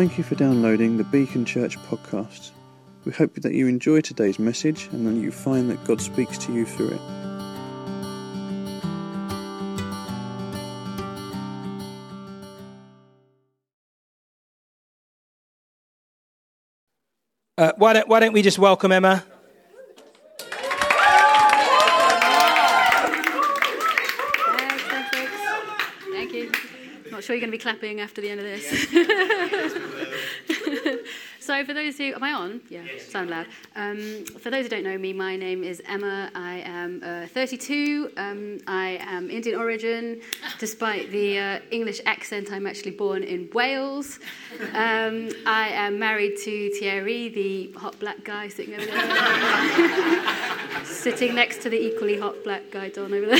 Thank you for downloading the Beacon Church podcast. We hope that you enjoy today's message and that you find that God speaks to you through it. Uh, why, don't, why don't we just welcome Emma? Thank you. Not sure you're going to be clapping after the end of this. so, for those who, am I on? Yeah, sound loud. Um, for those who don't know me, my name is Emma. I am uh, 32. Um, I am Indian origin. Despite the uh, English accent, I'm actually born in Wales. Um, I am married to Thierry, the hot black guy sitting over there. sitting next to the equally hot black guy, Don, over there.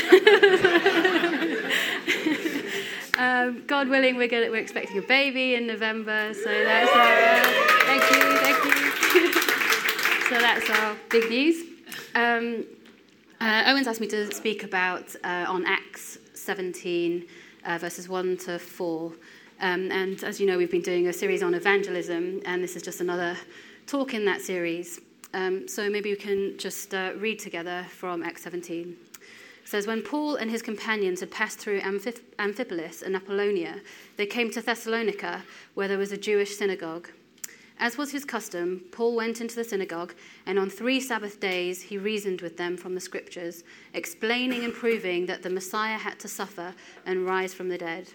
Um, God willing, we're, gonna, we're expecting a baby in November, so that's our, uh, thank you, thank you. so that's our big news. Um, uh, Owen's asked me to speak about uh, on Acts 17, uh, verses 1 to 4. Um, and as you know, we've been doing a series on evangelism, and this is just another talk in that series. Um, so maybe we can just uh, read together from Acts 17 says, When Paul and his companions had passed through Amphip- Amphipolis and Apollonia, they came to Thessalonica, where there was a Jewish synagogue. As was his custom, Paul went into the synagogue, and on three Sabbath days he reasoned with them from the scriptures, explaining and proving that the Messiah had to suffer and rise from the dead.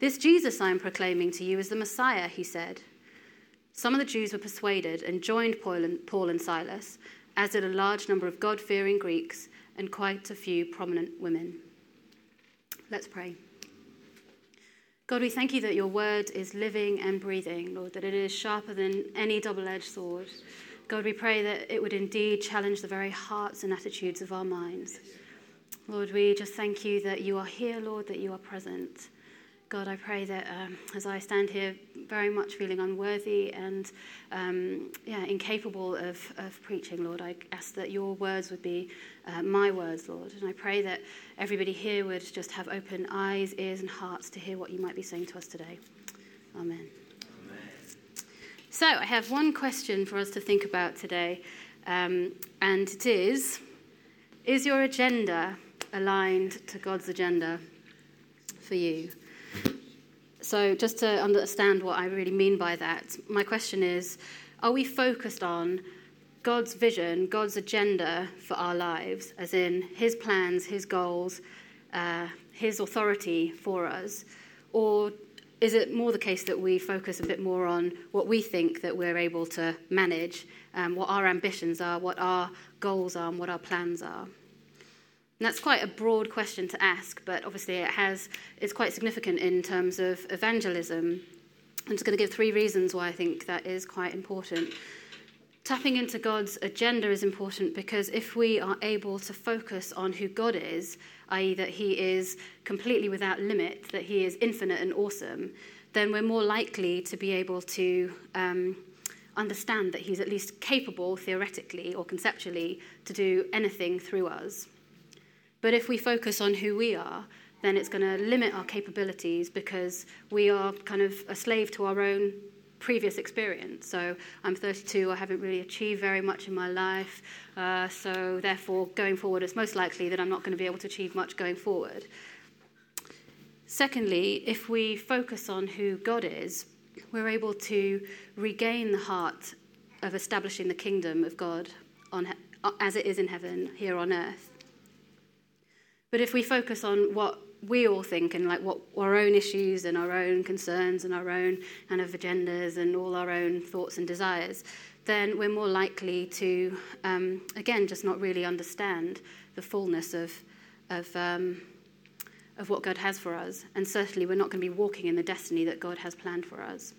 This Jesus I am proclaiming to you is the Messiah, he said. Some of the Jews were persuaded and joined Paul and, Paul and Silas, as did a large number of God fearing Greeks and quite a few prominent women. Let's pray. God, we thank you that your word is living and breathing, Lord, that it is sharper than any double edged sword. God, we pray that it would indeed challenge the very hearts and attitudes of our minds. Lord, we just thank you that you are here, Lord, that you are present. God, I pray that um, as I stand here very much feeling unworthy and um, yeah, incapable of, of preaching, Lord, I ask that your words would be uh, my words, Lord. And I pray that everybody here would just have open eyes, ears, and hearts to hear what you might be saying to us today. Amen. Amen. So, I have one question for us to think about today, um, and it is Is your agenda aligned to God's agenda for you? So, just to understand what I really mean by that, my question is Are we focused on God's vision, God's agenda for our lives, as in His plans, His goals, uh, His authority for us? Or is it more the case that we focus a bit more on what we think that we're able to manage, um, what our ambitions are, what our goals are, and what our plans are? And that's quite a broad question to ask, but obviously it has, it's quite significant in terms of evangelism. I'm just going to give three reasons why I think that is quite important. Tapping into God's agenda is important because if we are able to focus on who God is, i.e., that He is completely without limit, that He is infinite and awesome, then we're more likely to be able to um, understand that He's at least capable, theoretically or conceptually, to do anything through us. But if we focus on who we are, then it's going to limit our capabilities because we are kind of a slave to our own previous experience. So I'm 32, I haven't really achieved very much in my life. Uh, so therefore, going forward, it's most likely that I'm not going to be able to achieve much going forward. Secondly, if we focus on who God is, we're able to regain the heart of establishing the kingdom of God on, as it is in heaven, here on earth. But if we focus on what we all think and like what our own issues and our own concerns and our own kind of agendas and all our own thoughts and desires, then we're more likely to, um, again, just not really understand the fullness of, of, um, of what God has for us. And certainly, we're not going to be walking in the destiny that God has planned for us.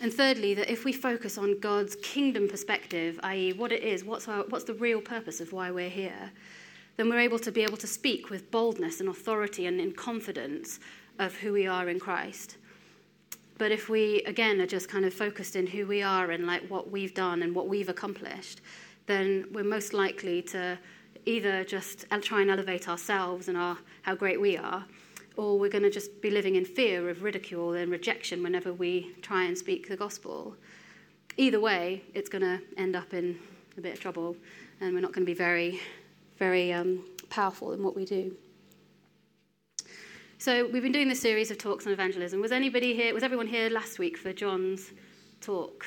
And thirdly, that if we focus on God's kingdom perspective, i.e., what it is, what's, our, what's the real purpose of why we're here, then we're able to be able to speak with boldness and authority and in confidence of who we are in Christ. But if we, again, are just kind of focused in who we are and like what we've done and what we've accomplished, then we're most likely to either just try and elevate ourselves and our, how great we are, or we're going to just be living in fear of ridicule and rejection whenever we try and speak the gospel. Either way, it's going to end up in a bit of trouble, and we're not going to be very, very um, powerful in what we do. So we've been doing this series of talks on evangelism. Was anybody here? Was everyone here last week for John's talk?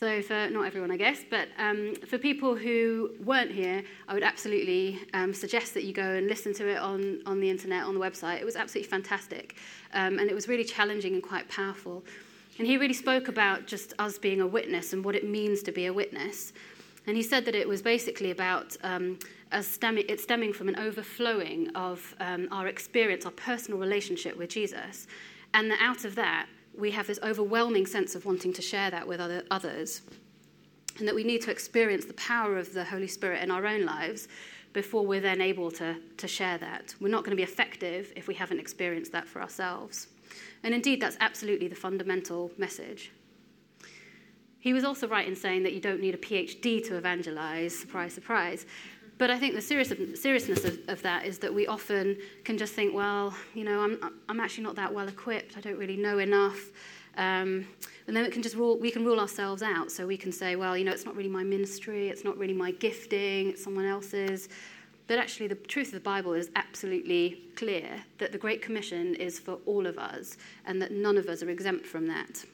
So, for not everyone, I guess, but um, for people who weren't here, I would absolutely um, suggest that you go and listen to it on, on the internet, on the website. It was absolutely fantastic, um, and it was really challenging and quite powerful. And he really spoke about just us being a witness and what it means to be a witness. And he said that it was basically about um, stemming, it stemming from an overflowing of um, our experience, our personal relationship with Jesus, and that out of that, we have this overwhelming sense of wanting to share that with other, others, and that we need to experience the power of the Holy Spirit in our own lives before we're then able to, to share that. We're not going to be effective if we haven't experienced that for ourselves. And indeed, that's absolutely the fundamental message. He was also right in saying that you don't need a PhD to evangelize, surprise, surprise. But I think the serious, seriousness of, of, that is that we often can just think, well, you know, I'm, I'm actually not that well equipped. I don't really know enough. Um, and then it can just rule, we can rule ourselves out. So we can say, well, you know, it's not really my ministry, it's not really my gifting, it's someone else's. But actually, the truth of the Bible is absolutely clear that the Great Commission is for all of us and that none of us are exempt from that.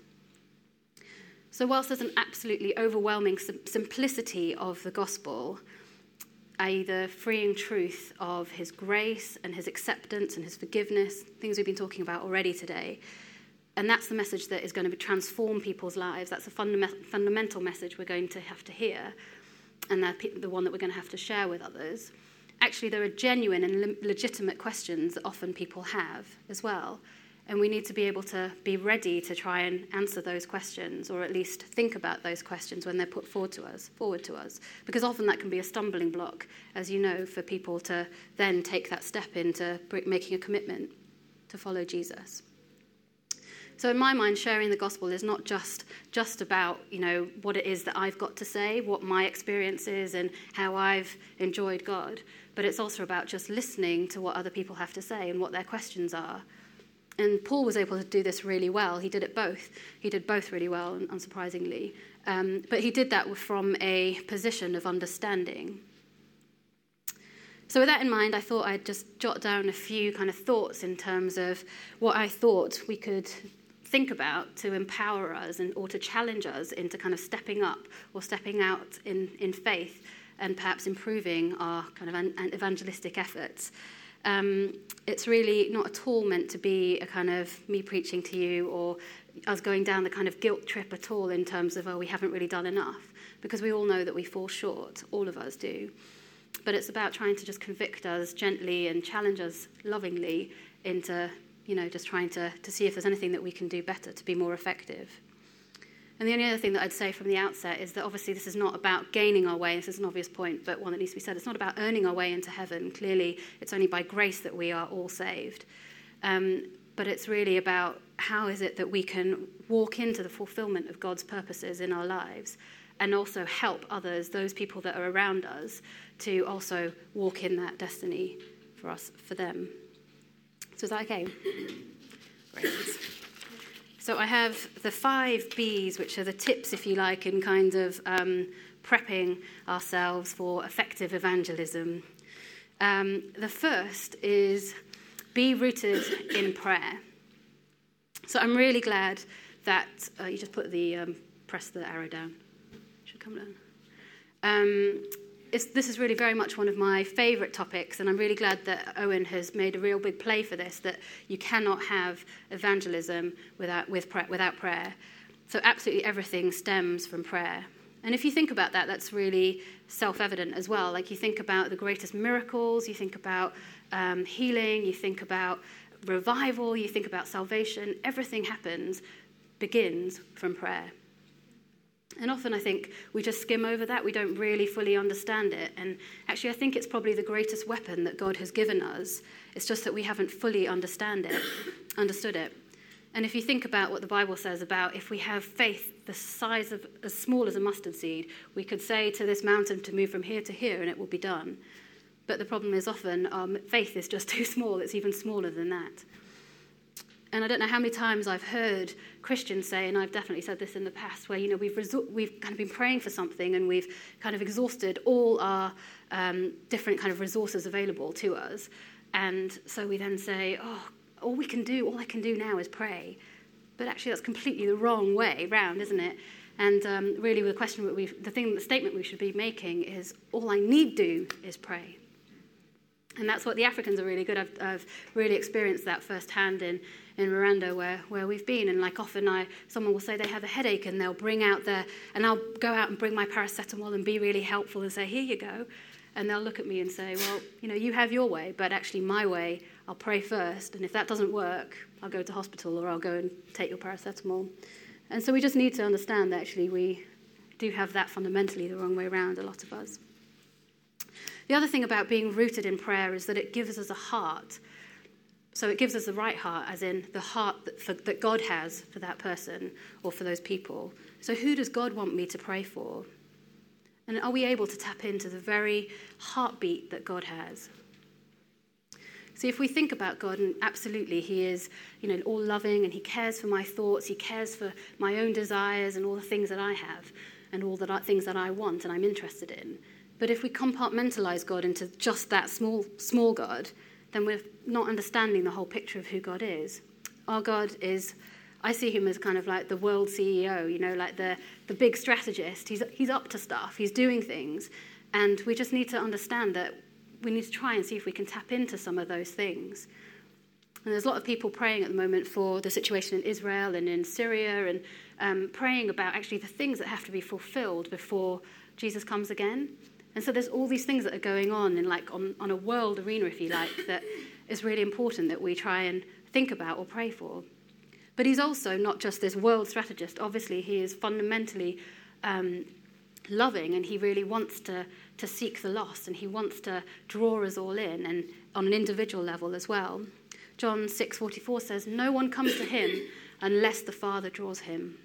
So, whilst there's an absolutely overwhelming simplicity of the gospel, i.e., the freeing truth of his grace and his acceptance and his forgiveness, things we've been talking about already today. And that's the message that is going to transform people's lives. That's a fundament, fundamental message we're going to have to hear, and the one that we're going to have to share with others. Actually, there are genuine and legitimate questions that often people have as well. And we need to be able to be ready to try and answer those questions, or at least think about those questions when they're put forward to us. Forward to us, because often that can be a stumbling block, as you know, for people to then take that step into making a commitment to follow Jesus. So in my mind, sharing the gospel is not just just about you know what it is that I've got to say, what my experience is, and how I've enjoyed God, but it's also about just listening to what other people have to say and what their questions are and Paul was able to do this really well. He did it both. He did both really well, unsurprisingly. Um, but he did that from a position of understanding. So, with that in mind, I thought I'd just jot down a few kind of thoughts in terms of what I thought we could think about to empower us and, or to challenge us into kind of stepping up or stepping out in, in faith and perhaps improving our kind of evangelistic efforts. Um, it's really not at all meant to be a kind of me preaching to you or us going down the kind of guilt trip at all in terms of, oh, we haven't really done enough, because we all know that we fall short, all of us do. But it's about trying to just convict us gently and challenge us lovingly into, you know, just trying to, to see if there's anything that we can do better to be more effective. And the only other thing that I'd say from the outset is that obviously this is not about gaining our way. This is an obvious point, but one that needs to be said. It's not about earning our way into heaven. Clearly, it's only by grace that we are all saved. Um, but it's really about how is it that we can walk into the fulfillment of God's purposes in our lives and also help others, those people that are around us, to also walk in that destiny for us, for them. So is that okay? Great. So I have the five B's, which are the tips, if you like, in kind of um, prepping ourselves for effective evangelism. Um, the first is be rooted in prayer. So I'm really glad that uh, you just put the um, press the arrow down. Should come down. This is really very much one of my favourite topics, and I'm really glad that Owen has made a real big play for this. That you cannot have evangelism without with without prayer. So absolutely everything stems from prayer. And if you think about that, that's really self-evident as well. Like you think about the greatest miracles, you think about um, healing, you think about revival, you think about salvation. Everything happens begins from prayer. And often I think we just skim over that. We don't really fully understand it. And actually, I think it's probably the greatest weapon that God has given us. It's just that we haven't fully understand it, understood it. And if you think about what the Bible says about if we have faith the size of as small as a mustard seed, we could say to this mountain to move from here to here and it will be done. But the problem is often our faith is just too small, it's even smaller than that. And I don't know how many times I've heard Christians say, and I've definitely said this in the past, where you know we've we've kind of been praying for something and we've kind of exhausted all our um, different kind of resources available to us, and so we then say, oh, all we can do, all I can do now is pray, but actually that's completely the wrong way round, isn't it? And um, really, the question, the thing, the statement we should be making is, all I need do is pray. And that's what the Africans are really good. I've, I've really experienced that firsthand in, in Rwanda where, where we've been. And like often I, someone will say they have a headache and they'll bring out their, and I'll go out and bring my paracetamol and be really helpful and say, here you go. And they'll look at me and say, well, you know, you have your way, but actually my way, I'll pray first. And if that doesn't work, I'll go to hospital or I'll go and take your paracetamol. And so we just need to understand that actually we do have that fundamentally the wrong way around, a lot of us. The other thing about being rooted in prayer is that it gives us a heart. So it gives us the right heart, as in the heart that, for, that God has for that person or for those people. So who does God want me to pray for? And are we able to tap into the very heartbeat that God has? So if we think about God, and absolutely He is, you know, all loving and He cares for my thoughts, He cares for my own desires and all the things that I have and all the things that I want and I'm interested in. But if we compartmentalize God into just that small, small God, then we're not understanding the whole picture of who God is. Our God is, I see him as kind of like the world CEO, you know, like the, the big strategist. He's, he's up to stuff, he's doing things. And we just need to understand that we need to try and see if we can tap into some of those things. And there's a lot of people praying at the moment for the situation in Israel and in Syria and um, praying about actually the things that have to be fulfilled before Jesus comes again. And so there's all these things that are going on in like on, on a world arena, if you like, that is really important that we try and think about or pray for. But he's also not just this world strategist. Obviously, he is fundamentally um, loving and he really wants to, to seek the lost and he wants to draw us all in and on an individual level as well. John 6:44 says, "No one comes to him unless the Father draws him."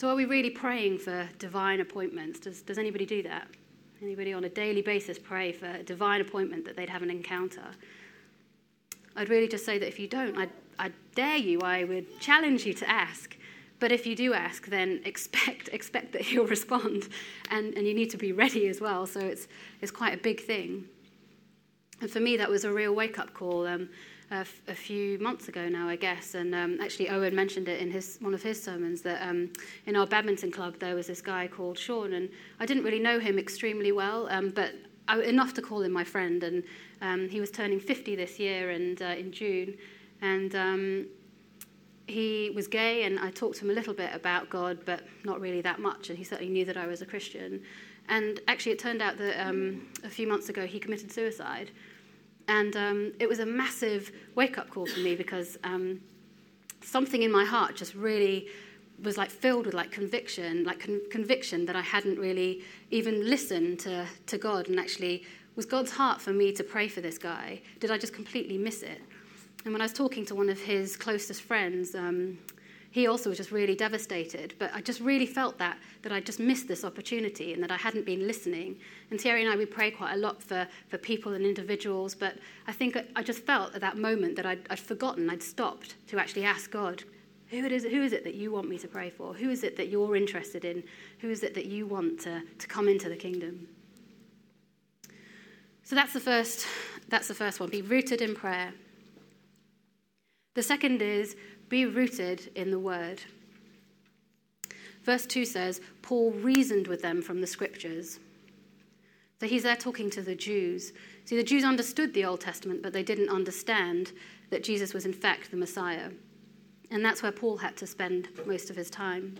So, are we really praying for divine appointments? Does, does anybody do that? Anybody on a daily basis pray for a divine appointment that they'd have an encounter? I'd really just say that if you don't, I, I dare you, I would challenge you to ask. But if you do ask, then expect, expect that he'll respond. And, and you need to be ready as well. So it's, it's quite a big thing. And for me, that was a real wake up call. Um, a, few months ago now, I guess. And um, actually, Owen mentioned it in his, one of his sermons that um, in our badminton club there was this guy called Sean, and I didn't really know him extremely well, um, but I, enough to call him my friend. And um, he was turning 50 this year, and uh, in June, and um, he was gay, and I talked to him a little bit about God, but not really that much. And he certainly knew that I was a Christian. And actually, it turned out that um, a few months ago he committed suicide. And um, it was a massive wake up call for me because um, something in my heart just really was like filled with like conviction, like con- conviction that I hadn't really even listened to, to God and actually was God's heart for me to pray for this guy? Did I just completely miss it? And when I was talking to one of his closest friends, um, he also was just really devastated. But I just really felt that, that I just missed this opportunity and that I hadn't been listening. And Thierry and I, we pray quite a lot for, for people and individuals, but I think I just felt at that moment that I'd, I'd forgotten, I'd stopped to actually ask God, who, it is, who is it that you want me to pray for? Who is it that you're interested in? Who is it that you want to, to come into the kingdom? So that's the first, that's the first one. Be rooted in prayer. The second is be rooted in the word. Verse 2 says, Paul reasoned with them from the scriptures. So he's there talking to the Jews. See, the Jews understood the Old Testament, but they didn't understand that Jesus was, in fact, the Messiah. And that's where Paul had to spend most of his time.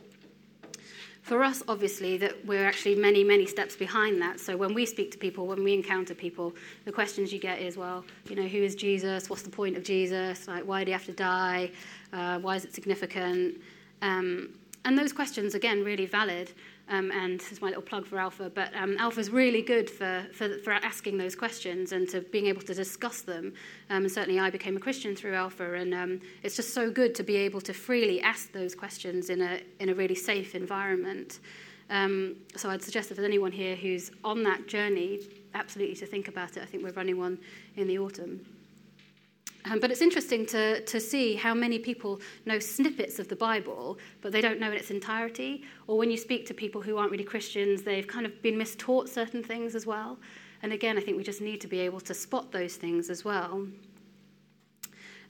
For us, obviously, that we're actually many, many steps behind that. So when we speak to people, when we encounter people, the questions you get is, well, you know, who is Jesus? What's the point of Jesus? Like, why do you have to die? Uh, why is it significant? Um, and those questions, again, really valid. Um, and this is my little plug for Alpha, but um, Alpha is really good for, for, for, asking those questions and to being able to discuss them. Um, certainly I became a Christian through Alpha, and um, it's just so good to be able to freely ask those questions in a, in a really safe environment. Um, so I'd suggest if there's anyone here who's on that journey, absolutely to think about it. I think we're running one in the autumn. Um, but it's interesting to, to see how many people know snippets of the Bible, but they don't know in its entirety. Or when you speak to people who aren't really Christians, they've kind of been mistaught certain things as well. And again, I think we just need to be able to spot those things as well.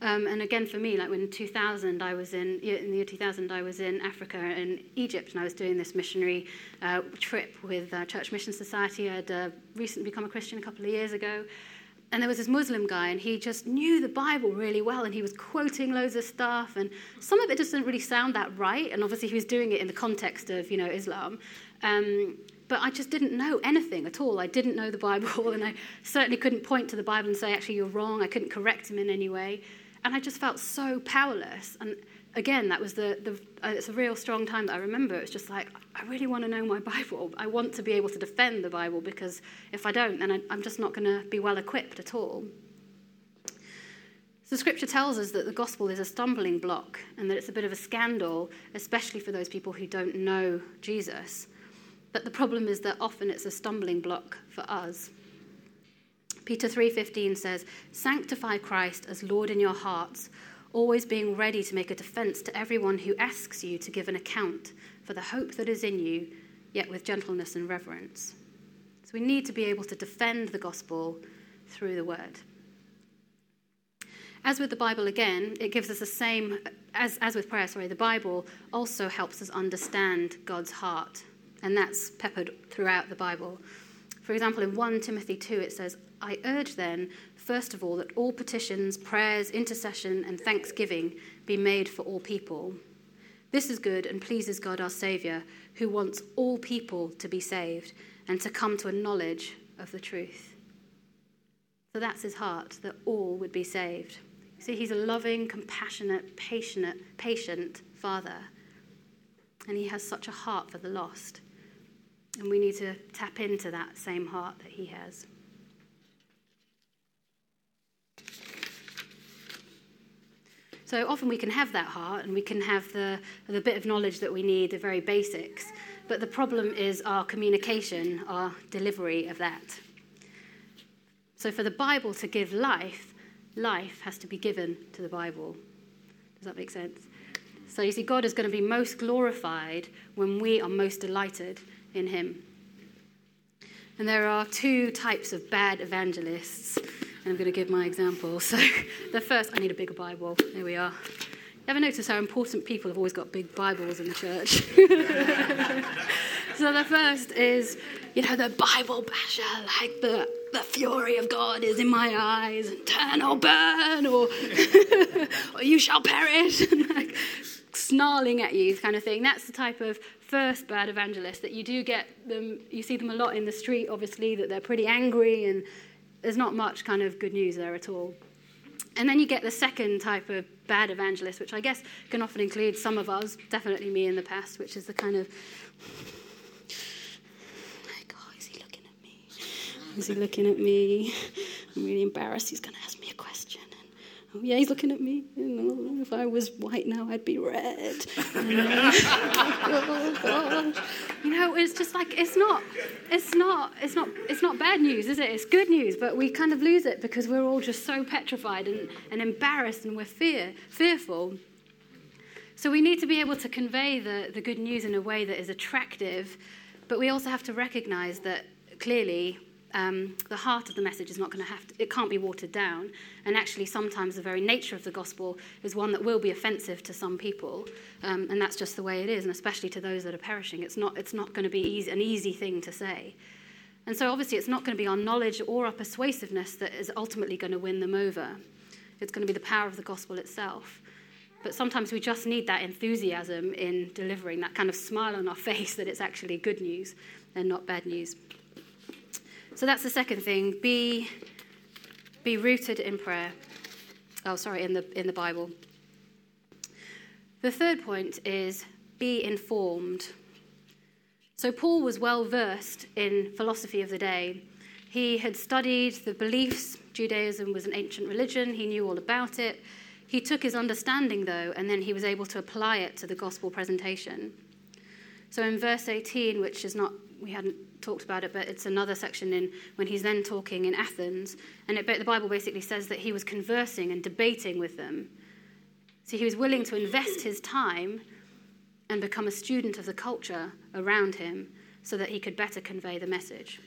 Um, and again, for me, like when 2000, I was in, in the year 2000, I was in Africa and Egypt, and I was doing this missionary uh, trip with uh, Church Mission Society. I'd uh, recently become a Christian a couple of years ago. And there was this Muslim guy, and he just knew the Bible really well, and he was quoting loads of stuff, and some of it just didn't really sound that right. And obviously, he was doing it in the context of, you know, Islam. Um, but I just didn't know anything at all. I didn't know the Bible, and I certainly couldn't point to the Bible and say, actually, you're wrong. I couldn't correct him in any way. And I just felt so powerless. And again, that was the, the uh, it's a real strong time that I remember. It's just like, I really want to know my Bible. I want to be able to defend the Bible because if I don't, then I, I'm just not going to be well equipped at all. So, scripture tells us that the gospel is a stumbling block and that it's a bit of a scandal, especially for those people who don't know Jesus. But the problem is that often it's a stumbling block for us. Peter 3:15 says, "Sanctify Christ as Lord in your hearts, always being ready to make a defense to everyone who asks you to give an account for the hope that is in you, yet with gentleness and reverence." So we need to be able to defend the gospel through the word. As with the Bible again, it gives us the same as, as with prayer, sorry, the Bible also helps us understand God's heart, and that's peppered throughout the Bible. For example, in 1 Timothy 2, it says, I urge then, first of all, that all petitions, prayers, intercession, and thanksgiving be made for all people. This is good and pleases God our Saviour, who wants all people to be saved and to come to a knowledge of the truth. So that's his heart, that all would be saved. See, he's a loving, compassionate, patient, patient father. And he has such a heart for the lost. And we need to tap into that same heart that he has. So often we can have that heart and we can have the, the bit of knowledge that we need, the very basics. But the problem is our communication, our delivery of that. So for the Bible to give life, life has to be given to the Bible. Does that make sense? So you see, God is going to be most glorified when we are most delighted in Him. And there are two types of bad evangelists I'm going to give my example. So, the first, I need a bigger Bible. There we are. You ever notice how important people have always got big Bibles in the church? so, the first is, you know, the Bible basher, like the, the fury of God is in my eyes, and turn or burn, or, or you shall perish, and like snarling at you, kind of thing. That's the type of first bad evangelist that you do get them, you see them a lot in the street, obviously, that they're pretty angry and there's not much kind of good news there at all. And then you get the second type of bad evangelist, which I guess can often include some of us, definitely me in the past, which is the kind of, oh, is he looking at me? Is he looking at me? I'm really embarrassed. He's going to ask me a question. Oh, yeah, he's looking at me. You know, if I was white now, I'd be red. oh, God. You know, it's just like it's not, it's not, it's not, it's not bad news, is it? It's good news, but we kind of lose it because we're all just so petrified and, and embarrassed, and we're fear, fearful. So we need to be able to convey the, the good news in a way that is attractive, but we also have to recognize that clearly um, the heart of the message is not going to have to, it can't be watered down. And actually, sometimes the very nature of the gospel is one that will be offensive to some people. Um, and that's just the way it is, and especially to those that are perishing. It's not, it's not going to be easy, an easy thing to say. And so, obviously, it's not going to be our knowledge or our persuasiveness that is ultimately going to win them over. It's going to be the power of the gospel itself. But sometimes we just need that enthusiasm in delivering, that kind of smile on our face that it's actually good news and not bad news. So that's the second thing. Be, be rooted in prayer. Oh, sorry, in the, in the Bible. The third point is be informed. So Paul was well versed in philosophy of the day. He had studied the beliefs. Judaism was an ancient religion. He knew all about it. He took his understanding, though, and then he was able to apply it to the gospel presentation. So in verse 18, which is not, we hadn't talked about it, but it's another section in when he's then talking in Athens, and it, the Bible basically says that he was conversing and debating with them. So he was willing to invest his time and become a student of the culture around him so that he could better convey the message.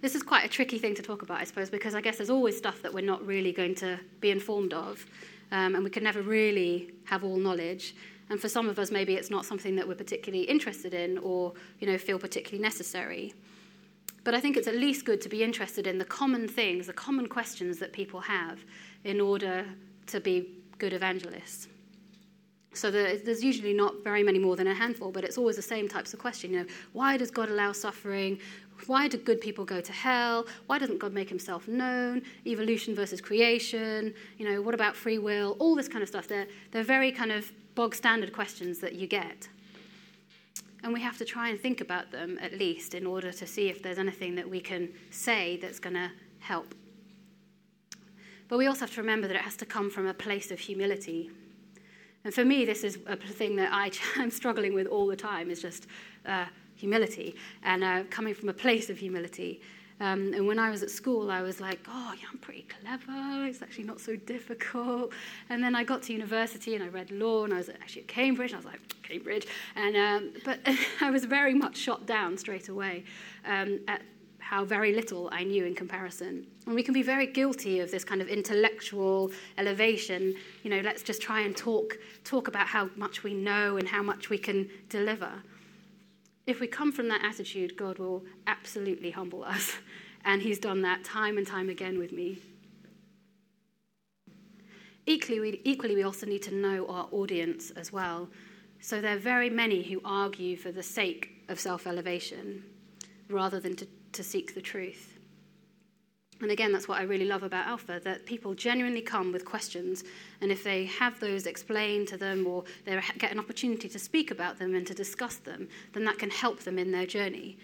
this is quite a tricky thing to talk about, I suppose, because I guess there's always stuff that we're not really going to be informed of, um, and we can never really have all knowledge. And for some of us, maybe it's not something that we're particularly interested in or you know, feel particularly necessary. But I think it's at least good to be interested in the common things, the common questions that people have in order to be good evangelists. So there's usually not very many more than a handful, but it's always the same types of question. You know, why does God allow suffering? Why do good people go to hell? Why doesn't God make himself known? Evolution versus creation. You know, what about free will? All this kind of stuff. They're, they're very kind of bog standard questions that you get. And we have to try and think about them at least in order to see if there's anything that we can say that's going to help. But we also have to remember that it has to come from a place of humility. And for me, this is a thing that I, am struggling with all the time, is just uh, humility and uh, coming from a place of humility. Um, and when I was at school, I was like, oh, yeah, I'm pretty clever. It's actually not so difficult. And then I got to university and I read law and I was actually at Cambridge. And I was like, Cambridge. And, um, but I was very much shot down straight away um, at how very little I knew in comparison. And we can be very guilty of this kind of intellectual elevation. You know, let's just try and talk, talk about how much we know and how much we can deliver. If we come from that attitude, God will absolutely humble us. And He's done that time and time again with me. Equally we, equally, we also need to know our audience as well. So there are very many who argue for the sake of self elevation rather than to, to seek the truth. And again, that's what I really love about Alpha that people genuinely come with questions, and if they have those explained to them or they get an opportunity to speak about them and to discuss them, then that can help them in their journey.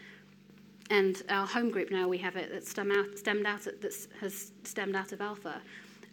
And our home group now, we have it stemmed out, stemmed out that has stemmed out of Alpha.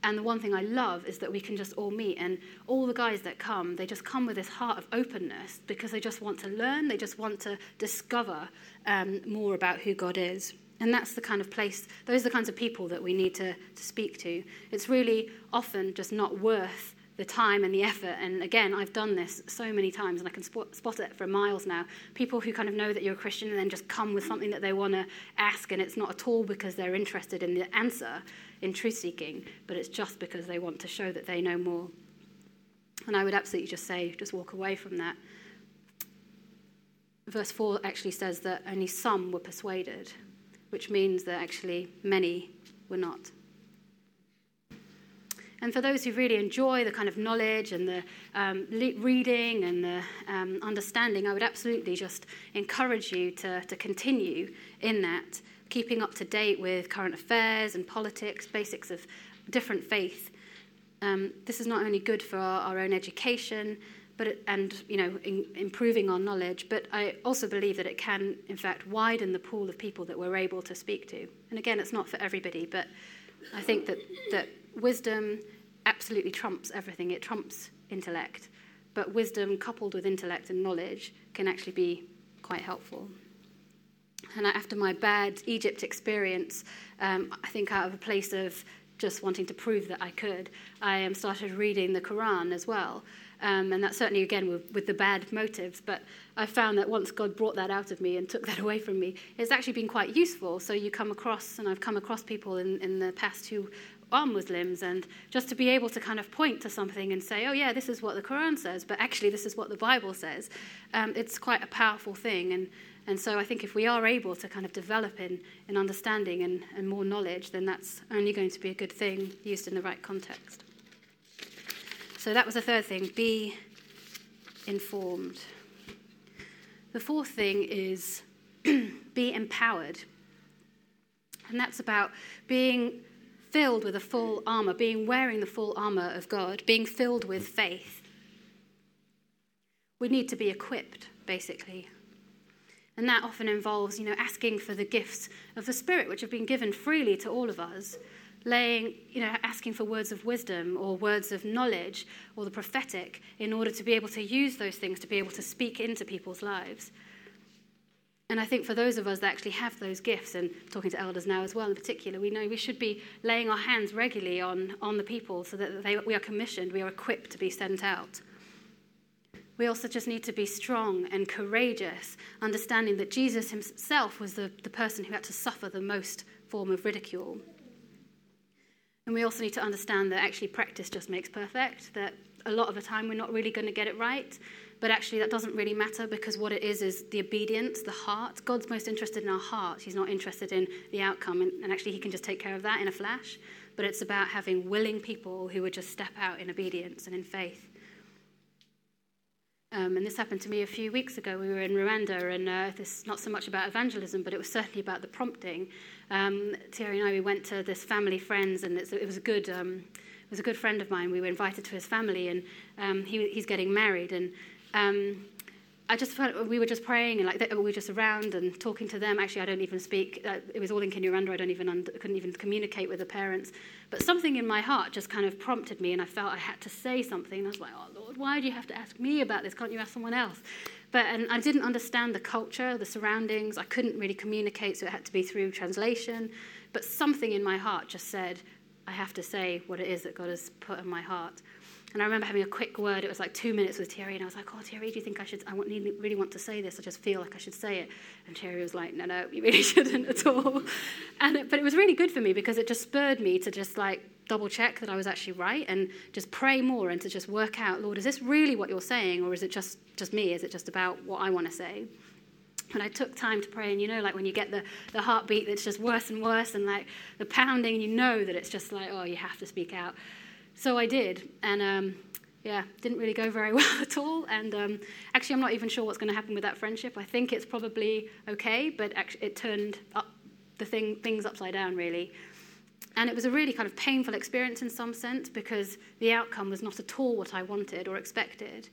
And the one thing I love is that we can just all meet, and all the guys that come, they just come with this heart of openness because they just want to learn, they just want to discover um, more about who God is. And that's the kind of place, those are the kinds of people that we need to, to speak to. It's really often just not worth the time and the effort. And again, I've done this so many times and I can spot, spot it for miles now. People who kind of know that you're a Christian and then just come with something that they want to ask, and it's not at all because they're interested in the answer in truth seeking, but it's just because they want to show that they know more. And I would absolutely just say, just walk away from that. Verse 4 actually says that only some were persuaded which means that actually many were not. And for those who really enjoy the kind of knowledge and the um, reading and the um, understanding, I would absolutely just encourage you to, to continue in that, keeping up to date with current affairs and politics, basics of different faith. Um, this is not only good for our, our own education, but it, and you know in, improving our knowledge but i also believe that it can in fact widen the pool of people that we're able to speak to. And again it's not for everybody but i think that that wisdom absolutely trumps everything. It trumps intellect. But wisdom coupled with intellect and knowledge can actually be quite helpful and after my bad egypt experience um, i think out of a place of just wanting to prove that i could i um, started reading the quran as well um, and that's certainly, again, with, with, the bad motives. But I found that once God brought that out of me and took that away from me, it's actually been quite useful. So you come across, and I've come across people in, in the past who are Muslims, and just to be able to kind of point to something and say, oh, yeah, this is what the Quran says, but actually, this is what the Bible says, um, it's quite a powerful thing. And, and so I think if we are able to kind of develop in, in understanding and, and more knowledge, then that's only going to be a good thing used in the right context. So that was the third thing be informed. The fourth thing is be empowered. And that's about being filled with a full armor, being wearing the full armor of God, being filled with faith. We need to be equipped, basically. And that often involves, you know, asking for the gifts of the Spirit, which have been given freely to all of us, laying, you know, asking for words of wisdom or words of knowledge or the prophetic in order to be able to use those things to be able to speak into people's lives. And I think for those of us that actually have those gifts, and talking to elders now as well in particular, we know we should be laying our hands regularly on, on the people so that they, we are commissioned, we are equipped to be sent out. We also just need to be strong and courageous, understanding that Jesus himself was the, the person who had to suffer the most form of ridicule. And we also need to understand that actually practice just makes perfect, that a lot of the time we're not really going to get it right, but actually that doesn't really matter because what it is is the obedience, the heart. God's most interested in our heart. He's not interested in the outcome, and, and actually He can just take care of that in a flash. But it's about having willing people who would just step out in obedience and in faith. Um, and this happened to me a few weeks ago. We were in Rwanda, and uh, this is not so much about evangelism, but it was certainly about the prompting. Um, Thierry and I, we went to this family friends, and it was a good, um, it was a good friend of mine. We were invited to his family, and um, he, he's getting married. And um, I just felt we were just praying and like we were just around and talking to them. Actually, I don't even speak. Uh, it was all in Kinyarwanda. I don't even under, couldn't even communicate with the parents. But something in my heart just kind of prompted me, and I felt I had to say something. I was like, "Oh Lord, why do you have to ask me about this? Can't you ask someone else?" But and I didn't understand the culture, the surroundings. I couldn't really communicate, so it had to be through translation. But something in my heart just said, "I have to say what it is that God has put in my heart." And I remember having a quick word. It was like two minutes with Thierry, and I was like, "Oh, Thierry, do you think I should? I really want to say this. I just feel like I should say it." And Thierry was like, "No, no, you really shouldn't at all." And it, but it was really good for me because it just spurred me to just like double check that I was actually right and just pray more and to just work out, Lord, is this really what you're saying, or is it just just me? Is it just about what I want to say? And I took time to pray, and you know, like when you get the, the heartbeat that's just worse and worse, and like the pounding, and you know that it's just like, oh, you have to speak out. So I did, and um, yeah, didn't really go very well at all. And um, actually, I'm not even sure what's going to happen with that friendship. I think it's probably okay, but actually, it turned up the thing, things upside down, really. And it was a really kind of painful experience in some sense because the outcome was not at all what I wanted or expected.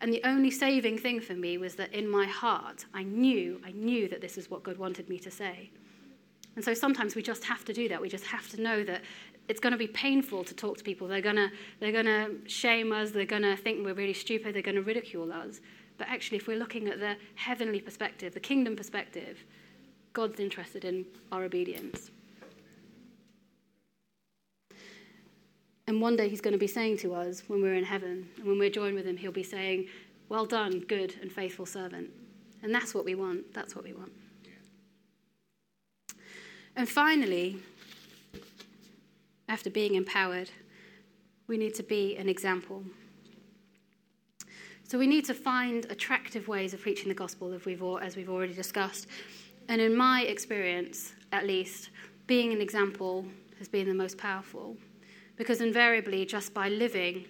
And the only saving thing for me was that in my heart, I knew, I knew that this is what God wanted me to say. And so sometimes we just have to do that. We just have to know that it's going to be painful to talk to people. They're going to, they're going to shame us. They're going to think we're really stupid. They're going to ridicule us. But actually, if we're looking at the heavenly perspective, the kingdom perspective, God's interested in our obedience. And one day he's going to be saying to us when we're in heaven, and when we're joined with him, he'll be saying, Well done, good and faithful servant. And that's what we want. That's what we want. And finally, after being empowered, we need to be an example. So we need to find attractive ways of preaching the gospel, as we've, as we've already discussed. And in my experience, at least, being an example has been the most powerful. Because invariably, just by living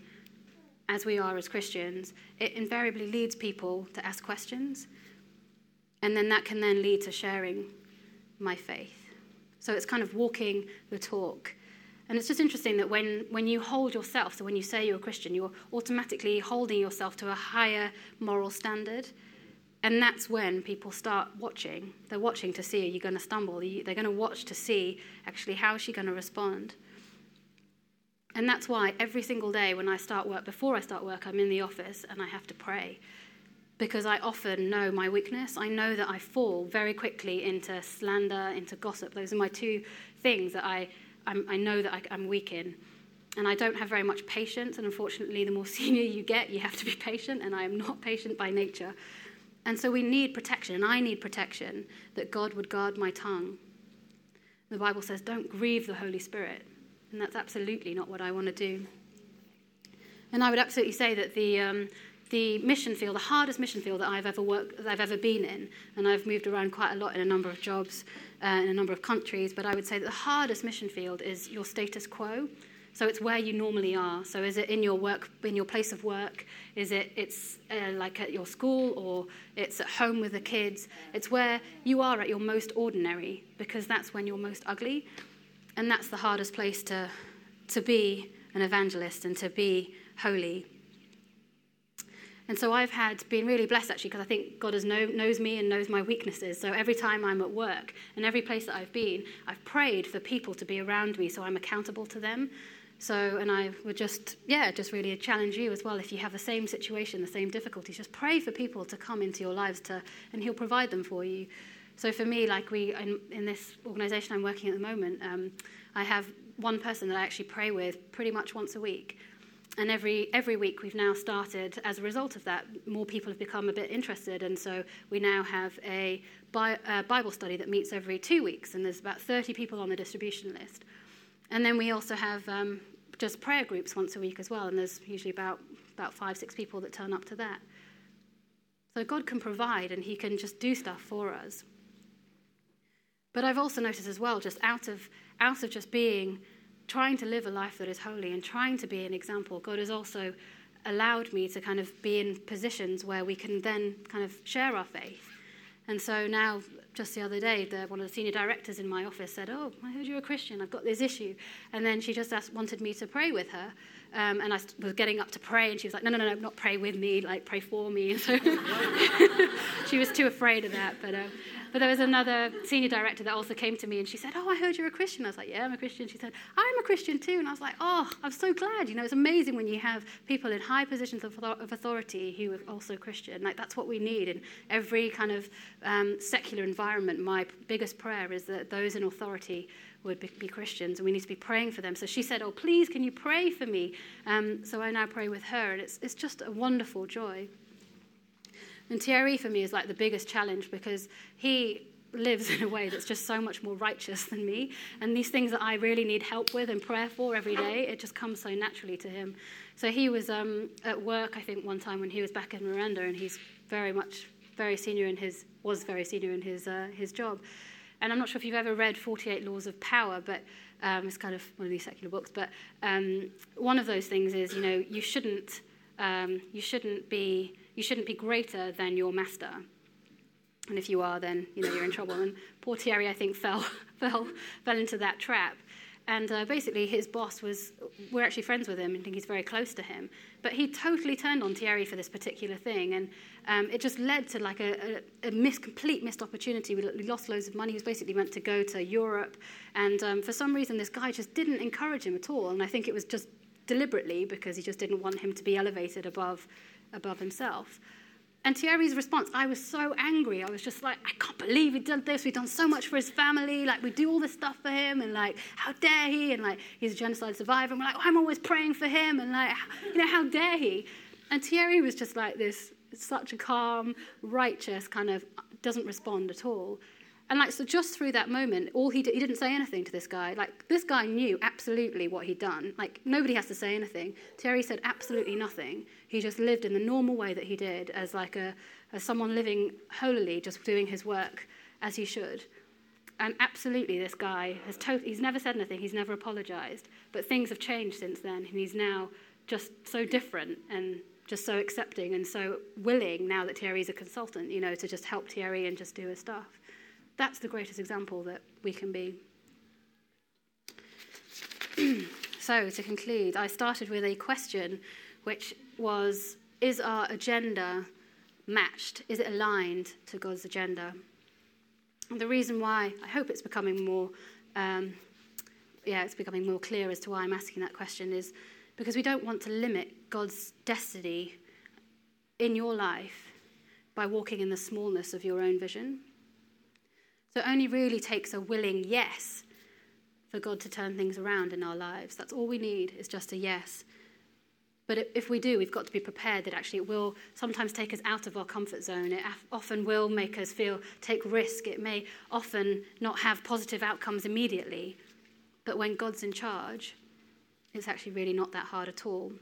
as we are as Christians, it invariably leads people to ask questions. And then that can then lead to sharing my faith. So it's kind of walking the talk and it's just interesting that when, when you hold yourself, so when you say you're a Christian, you're automatically holding yourself to a higher moral standard. And that's when people start watching. They're watching to see, are you going to stumble? They're going to watch to see, actually, how is she going to respond? And that's why every single day when I start work, before I start work, I'm in the office and I have to pray. Because I often know my weakness. I know that I fall very quickly into slander, into gossip. Those are my two things that I I'm, i know that I, I'm weak in. And I don't have very much patience. And unfortunately, the more senior you get, you have to be patient. And I am not patient by nature. And so we need protection. And I need protection that God would guard my tongue. The Bible says, don't grieve the Holy Spirit. And that's absolutely not what I want to do. And I would absolutely say that the, um, the mission field, the hardest mission field that I've ever worked, that I've ever been in, and I've moved around quite a lot in a number of jobs uh, in a number of countries, but I would say that the hardest mission field is your status quo. So it's where you normally are. So is it in your work, in your place of work? Is it it's uh, like at your school or it's at home with the kids? It's where you are at your most ordinary because that's when you're most ugly, and that's the hardest place to to be an evangelist and to be holy. And so I've had been really blessed actually because I think God has know, knows me and knows my weaknesses. So every time I'm at work and every place that I've been, I've prayed for people to be around me so I'm accountable to them. So, and I would just, yeah, just really challenge you as well. If you have the same situation, the same difficulties, just pray for people to come into your lives to, and He'll provide them for you. So for me, like we, in, in this organisation I'm working at the moment, um, I have one person that I actually pray with pretty much once a week. And every, every week we've now started, as a result of that, more people have become a bit interested. And so we now have a, Bi- a Bible study that meets every two weeks, and there's about 30 people on the distribution list. And then we also have um, just prayer groups once a week as well, and there's usually about, about five, six people that turn up to that. So God can provide and He can just do stuff for us. But I've also noticed as well, just out of, out of just being, trying to live a life that is holy and trying to be an example, God has also allowed me to kind of be in positions where we can then kind of share our faith. And so now just the other day, the, one of the senior directors in my office said, "Oh, I heard you're a Christian. I've got this issue," and then she just asked, wanted me to pray with her, um, and I was getting up to pray, and she was like, "No, no, no, no, not pray with me, like pray for me." And so she was too afraid of that, but. Uh, but there was another senior director that also came to me and she said, Oh, I heard you're a Christian. I was like, Yeah, I'm a Christian. She said, I'm a Christian too. And I was like, Oh, I'm so glad. You know, it's amazing when you have people in high positions of, authority who are also Christian. Like, that's what we need in every kind of um, secular environment. My biggest prayer is that those in authority would be, be, Christians, and we need to be praying for them. So she said, "Oh, please, can you pray for me?" Um, so I now pray with her, and it's it's just a wonderful joy. And Thierry for me is like the biggest challenge because he lives in a way that's just so much more righteous than me. And these things that I really need help with and prayer for every day, it just comes so naturally to him. So he was um, at work, I think, one time when he was back in Rwanda, and he's very much very senior in his was very senior in his uh, his job. And I'm not sure if you've ever read 48 Laws of Power, but um, it's kind of one of these secular books. But um, one of those things is, you know, you shouldn't um, you shouldn't be you shouldn't be greater than your master. And if you are, then you know you're in trouble. And poor Thierry, I think, fell fell fell into that trap. And uh, basically, his boss was, we're actually friends with him and think he's very close to him. But he totally turned on Thierry for this particular thing. And um, it just led to like a, a, a complete missed opportunity. We lost loads of money. He was basically meant to go to Europe. And um, for some reason, this guy just didn't encourage him at all. And I think it was just deliberately because he just didn't want him to be elevated above above himself. And Thierry's response, I was so angry. I was just like, I can't believe he did this. We've done so much for his family. Like, we do all this stuff for him. And, like, how dare he? And, like, he's a genocide survivor. And we're like, oh, I'm always praying for him. And, like, you know, how dare he? And Thierry was just like this, such a calm, righteous kind of, doesn't respond at all. And like so, just through that moment, all he did, he didn't say anything to this guy. Like this guy knew absolutely what he'd done. Like nobody has to say anything. Thierry said absolutely nothing. He just lived in the normal way that he did, as like a as someone living holily, just doing his work as he should. And absolutely, this guy has to- he's never said anything. He's never apologized. But things have changed since then, and he's now just so different and just so accepting and so willing now that Thierry's a consultant, you know, to just help Thierry and just do his stuff. That's the greatest example that we can be. so, to conclude, I started with a question which was Is our agenda matched? Is it aligned to God's agenda? And the reason why I hope it's becoming more, um, yeah, it's becoming more clear as to why I'm asking that question is because we don't want to limit God's destiny in your life by walking in the smallness of your own vision. So it only really takes a willing yes for God to turn things around in our lives. That's all we need is just a yes. But if we do, we've got to be prepared that actually it will sometimes take us out of our comfort zone. It often will make us feel take risk. It may often not have positive outcomes immediately. But when God's in charge, it's actually really not that hard at all.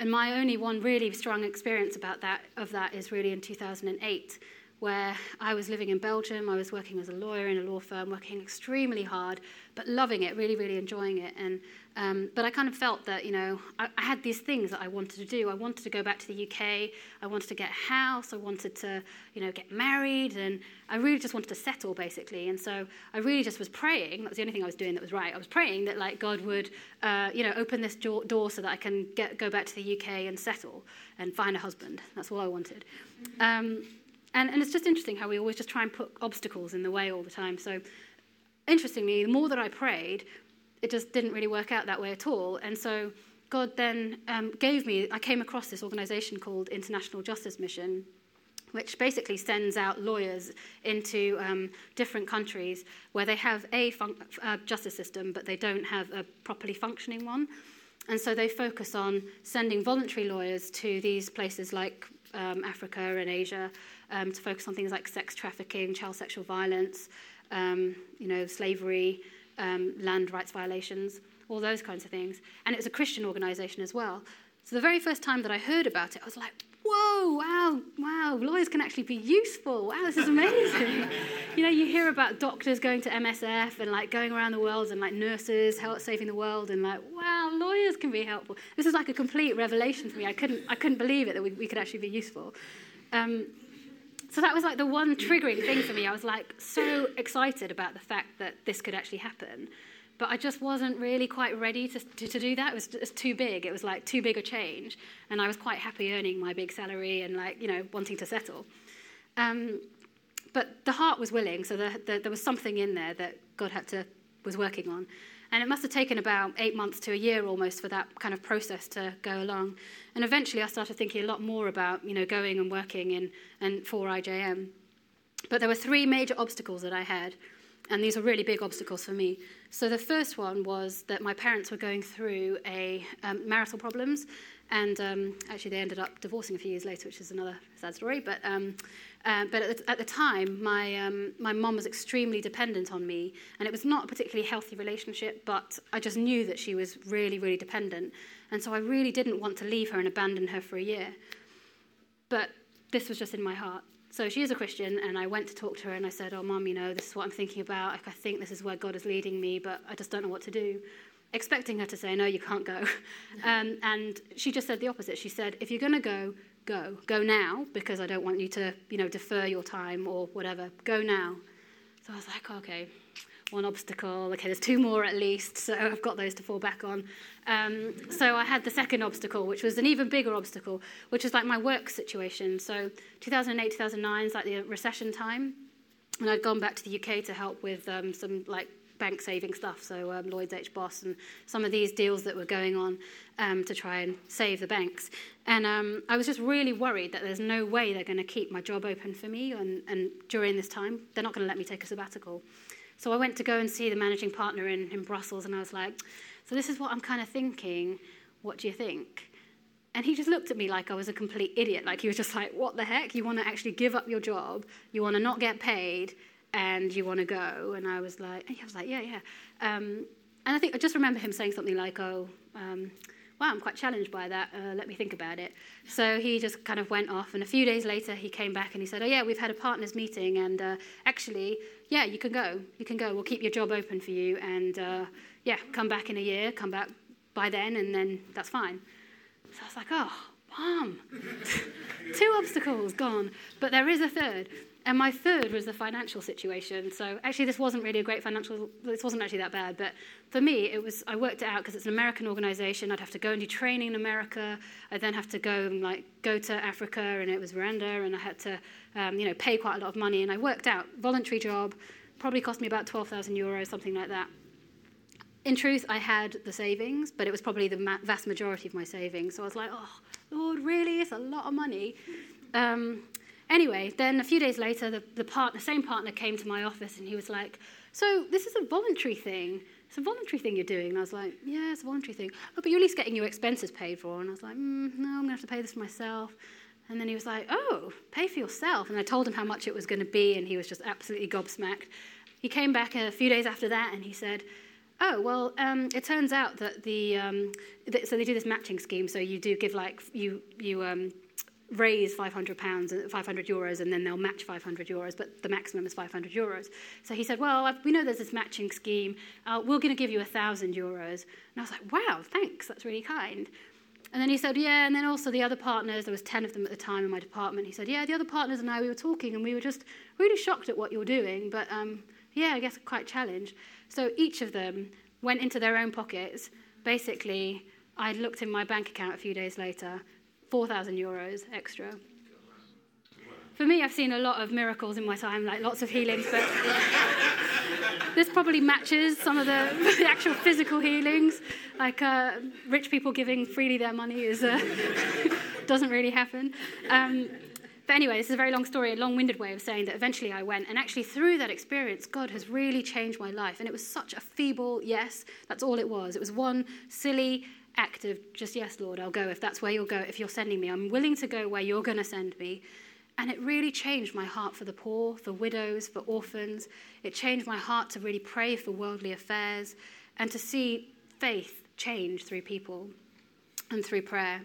And my only one really strong experience about that of that is really in 2008 where I was living in Belgium. I was working as a lawyer in a law firm, working extremely hard, but loving it, really, really enjoying it. And um, but I kind of felt that you know I, I, had these things that I wanted to do. I wanted to go back to the UK. I wanted to get a house. I wanted to you know get married, and I really just wanted to settle basically. And so I really just was praying. That was the only thing I was doing that was right. I was praying that like God would uh, you know open this door so that I can get go back to the UK and settle and find a husband. That's all I wanted. Um, and, and it's just interesting how we always just try and put obstacles in the way all the time. So, interestingly, the more that I prayed, it just didn't really work out that way at all. And so God then um, gave me, I came across this organization called International Justice Mission, which basically sends out lawyers into um, different countries where they have a fun- uh, justice system, but they don't have a properly functioning one. And so they focus on sending voluntary lawyers to these places like um, Africa and Asia um, to focus on things like sex trafficking, child sexual violence, um, you know, slavery, um, land rights violations, all those kinds of things. And it was a Christian organization as well. So the very first time that I heard about it, I was like, whoa, wow, wow, lawyers can actually be useful. Wow, this is amazing. you know, you hear about doctors going to MSF and like going around the world and like nurses help saving the world and like, wow, lawyers can be helpful. This is like a complete revelation for me. I couldn't, I couldn't believe it that we, we could actually be useful. Um, so that was like the one triggering thing for me. I was like so excited about the fact that this could actually happen. But I just wasn't really quite ready to, to, to do that. It was, was too big. It was like too big a change. And I was quite happy earning my big salary and like, you know, wanting to settle. Um, but the heart was willing, so the, the, there was something in there that God had to, was working on. And it must have taken about eight months to a year almost for that kind of process to go along. And eventually I started thinking a lot more about, you know, going and working in and for IJM. But there were three major obstacles that I had, and these were really big obstacles for me. So the first one was that my parents were going through a um, marital problems, and um, actually they ended up divorcing a few years later, which is another sad story. But um, uh, but at the, at the, time, my um, my mom was extremely dependent on me, and it was not a particularly healthy relationship. But I just knew that she was really, really dependent, and so I really didn't want to leave her and abandon her for a year. But this was just in my heart. So she is a Christian, and I went to talk to her, and I said, "Oh, mom, you know, this is what I'm thinking about. Like, I think this is where God is leading me, but I just don't know what to do." Expecting her to say, "No, you can't go," um, and she just said the opposite. She said, "If you're going to go, go. Go now, because I don't want you to, you know, defer your time or whatever. Go now. So I was like, okay, one obstacle. Okay, there's two more at least, so I've got those to fall back on. Um, so I had the second obstacle, which was an even bigger obstacle, which was like my work situation. So 2008, 2009 is like the recession time, and I'd gone back to the UK to help with um, some like bank saving stuff, so um, Lloyds HBOS and some of these deals that were going on um, to try and save the banks. And um, I was just really worried that there's no way they're going to keep my job open for me, and, and during this time, they're not going to let me take a sabbatical. So I went to go and see the managing partner in, in Brussels, and I was like, So this is what I'm kind of thinking. What do you think? And he just looked at me like I was a complete idiot. Like he was just like, What the heck? You want to actually give up your job? You want to not get paid? And you want to go? And I was like, I was like, yeah, yeah. Um, and I think I just remember him saying something like, oh, um, wow, I'm quite challenged by that. Uh, let me think about it. So he just kind of went off. And a few days later, he came back and he said, oh, yeah, we've had a partners meeting. And uh, actually, yeah, you can go. You can go. We'll keep your job open for you. And uh, yeah, come back in a year, come back by then, and then that's fine. So I was like, oh, mom, two obstacles gone. But there is a third. And my third was the financial situation. So actually, this wasn't really a great financial. This wasn't actually that bad. But for me, it was. I worked it out because it's an American organisation. I'd have to go and do training in America. I'd then have to go and like go to Africa, and it was Rwanda, and I had to, um, you know, pay quite a lot of money. And I worked out voluntary job, probably cost me about twelve thousand euros, something like that. In truth, I had the savings, but it was probably the ma- vast majority of my savings. So I was like, oh, Lord, really? It's a lot of money. Um, Anyway, then a few days later, the, the, partner, same partner came to my office and he was like, So, this is a voluntary thing. It's a voluntary thing you're doing. And I was like, Yeah, it's a voluntary thing. Oh, but you're at least getting your expenses paid for. And I was like, mm, No, I'm going to have to pay this for myself. And then he was like, Oh, pay for yourself. And I told him how much it was going to be, and he was just absolutely gobsmacked. He came back a few days after that and he said, Oh, well, um, it turns out that the, um, th- so they do this matching scheme. So you do give like, you, you um, raise 500 pounds, 500 euros, and then they'll match 500 euros, but the maximum is 500 euros. So he said, well, we know there's this matching scheme. Uh, we're going to give you 1,000 euros. And I was like, wow, thanks, that's really kind. And then he said, yeah, and then also the other partners, there was 10 of them at the time in my department. He said, yeah, the other partners and I, we were talking, and we were just really shocked at what you're doing, but um, yeah, I guess quite challenged. So each of them went into their own pockets. Basically, I looked in my bank account a few days later, 4,000 euros extra. For me, I've seen a lot of miracles in my time, like lots of healings, but this probably matches some of the, the actual physical healings. Like uh, rich people giving freely their money is uh, doesn't really happen. Um, but anyway, this is a very long story, a long winded way of saying that eventually I went. And actually, through that experience, God has really changed my life. And it was such a feeble yes. That's all it was. It was one silly act of just, yes, Lord, I'll go if that's where you'll go, if you're sending me. I'm willing to go where you're going to send me. And it really changed my heart for the poor, for widows, for orphans. It changed my heart to really pray for worldly affairs and to see faith change through people and through prayer.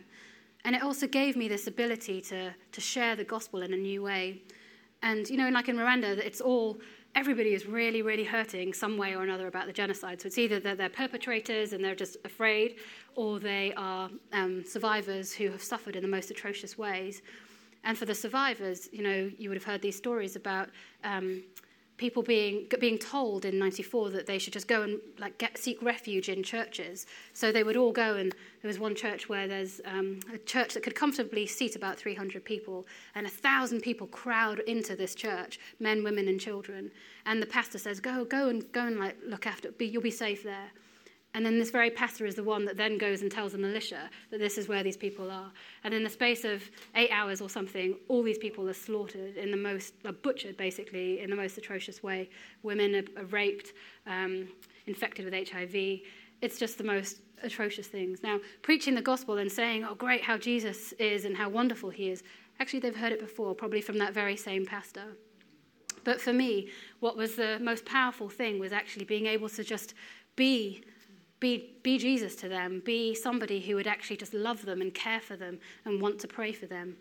And it also gave me this ability to, to share the gospel in a new way. And, you know, like in Rwanda, it's all, everybody is really, really hurting some way or another about the genocide. So it's either that they're perpetrators and they're just afraid, or they are um, survivors who have suffered in the most atrocious ways. And for the survivors, you know, you would have heard these stories about um, people being being told in 94 that they should just go and like get seek refuge in churches. So they would all go and there was one church where there's um, a church that could comfortably seat about 300 people and a thousand people crowd into this church men women and children. And the pastor says go go and go and like look after be, you'll be safe there and then this very pastor is the one that then goes and tells the militia that this is where these people are. And in the space of eight hours or something, all these people are slaughtered in the most, are butchered basically in the most atrocious way. Women are, are raped, um, infected with HIV. It's just the most atrocious things. Now, preaching the gospel and saying, oh, great, how Jesus is and how wonderful he is, actually, they've heard it before, probably from that very same pastor. But for me, what was the most powerful thing was actually being able to just be be, be Jesus to them. Be somebody who would actually just love them and care for them and want to pray for them.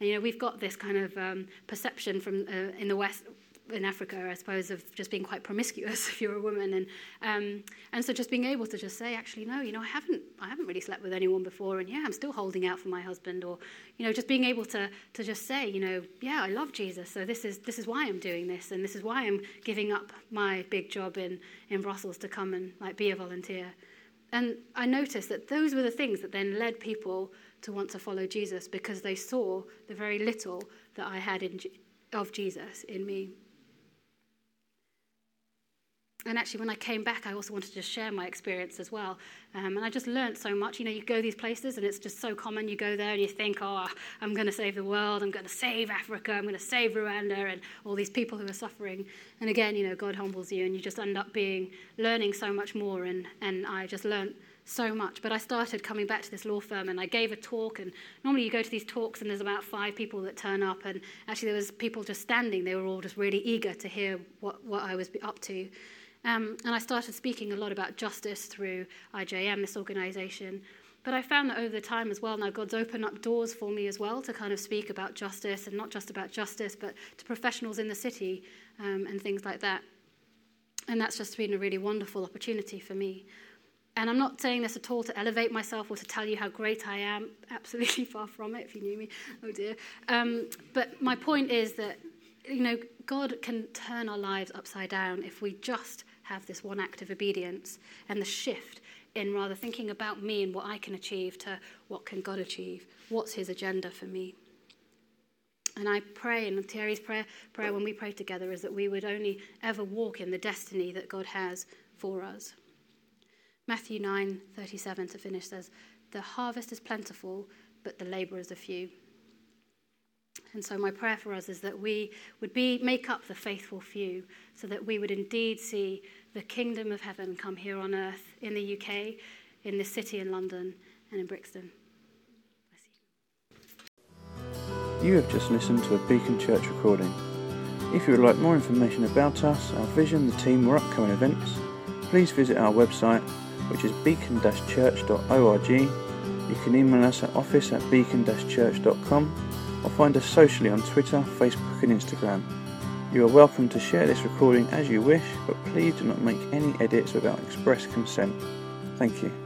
And, you know, we've got this kind of um, perception from uh, in the West, in Africa, I suppose, of just being quite promiscuous if you're a woman, and um, and so just being able to just say, actually, no, you know, I haven't, I haven't really slept with anyone before, and yeah, I'm still holding out for my husband, or you know, just being able to to just say, you know, yeah, I love Jesus, so this is this is why I'm doing this, and this is why I'm giving up my big job in in Brussels to come and like be a volunteer. And I noticed that those were the things that then led people to want to follow Jesus because they saw the very little that I had in, of Jesus in me. And actually, when I came back, I also wanted to share my experience as well. Um, and I just learned so much. You know, you go these places and it's just so common. You go there and you think, oh, I'm going to save the world. I'm going to save Africa. I'm going to save Rwanda and all these people who are suffering. And again, you know, God humbles you and you just end up being, learning so much more. And, and I just learned so much. But I started coming back to this law firm and I gave a talk. And normally you go to these talks and there's about five people that turn up. And actually, there was people just standing. They were all just really eager to hear what, what I was up to. Um, and I started speaking a lot about justice through IJM, this organization. But I found that over the time as well, now God's opened up doors for me as well to kind of speak about justice and not just about justice, but to professionals in the city um, and things like that. And that's just been a really wonderful opportunity for me. And I'm not saying this at all to elevate myself or to tell you how great I am. Absolutely far from it, if you knew me. Oh dear. Um, but my point is that, you know, God can turn our lives upside down if we just have this one act of obedience and the shift in rather thinking about me and what I can achieve to what can God achieve? What's his agenda for me? And I pray, and Thierry's prayer, prayer when we pray together is that we would only ever walk in the destiny that God has for us. Matthew 9:37 to finish says, "The harvest is plentiful, but the laborers are few." And so my prayer for us is that we would be, make up the faithful few so that we would indeed see the kingdom of heaven come here on earth in the UK, in this city in London, and in Brixton. You have just listened to a Beacon Church recording. If you would like more information about us, our vision, the team, or upcoming events, please visit our website, which is beacon-church.org. You can email us at office at beacon-church.com or find us socially on Twitter, Facebook, and Instagram. You are welcome to share this recording as you wish, but please do not make any edits without express consent. Thank you.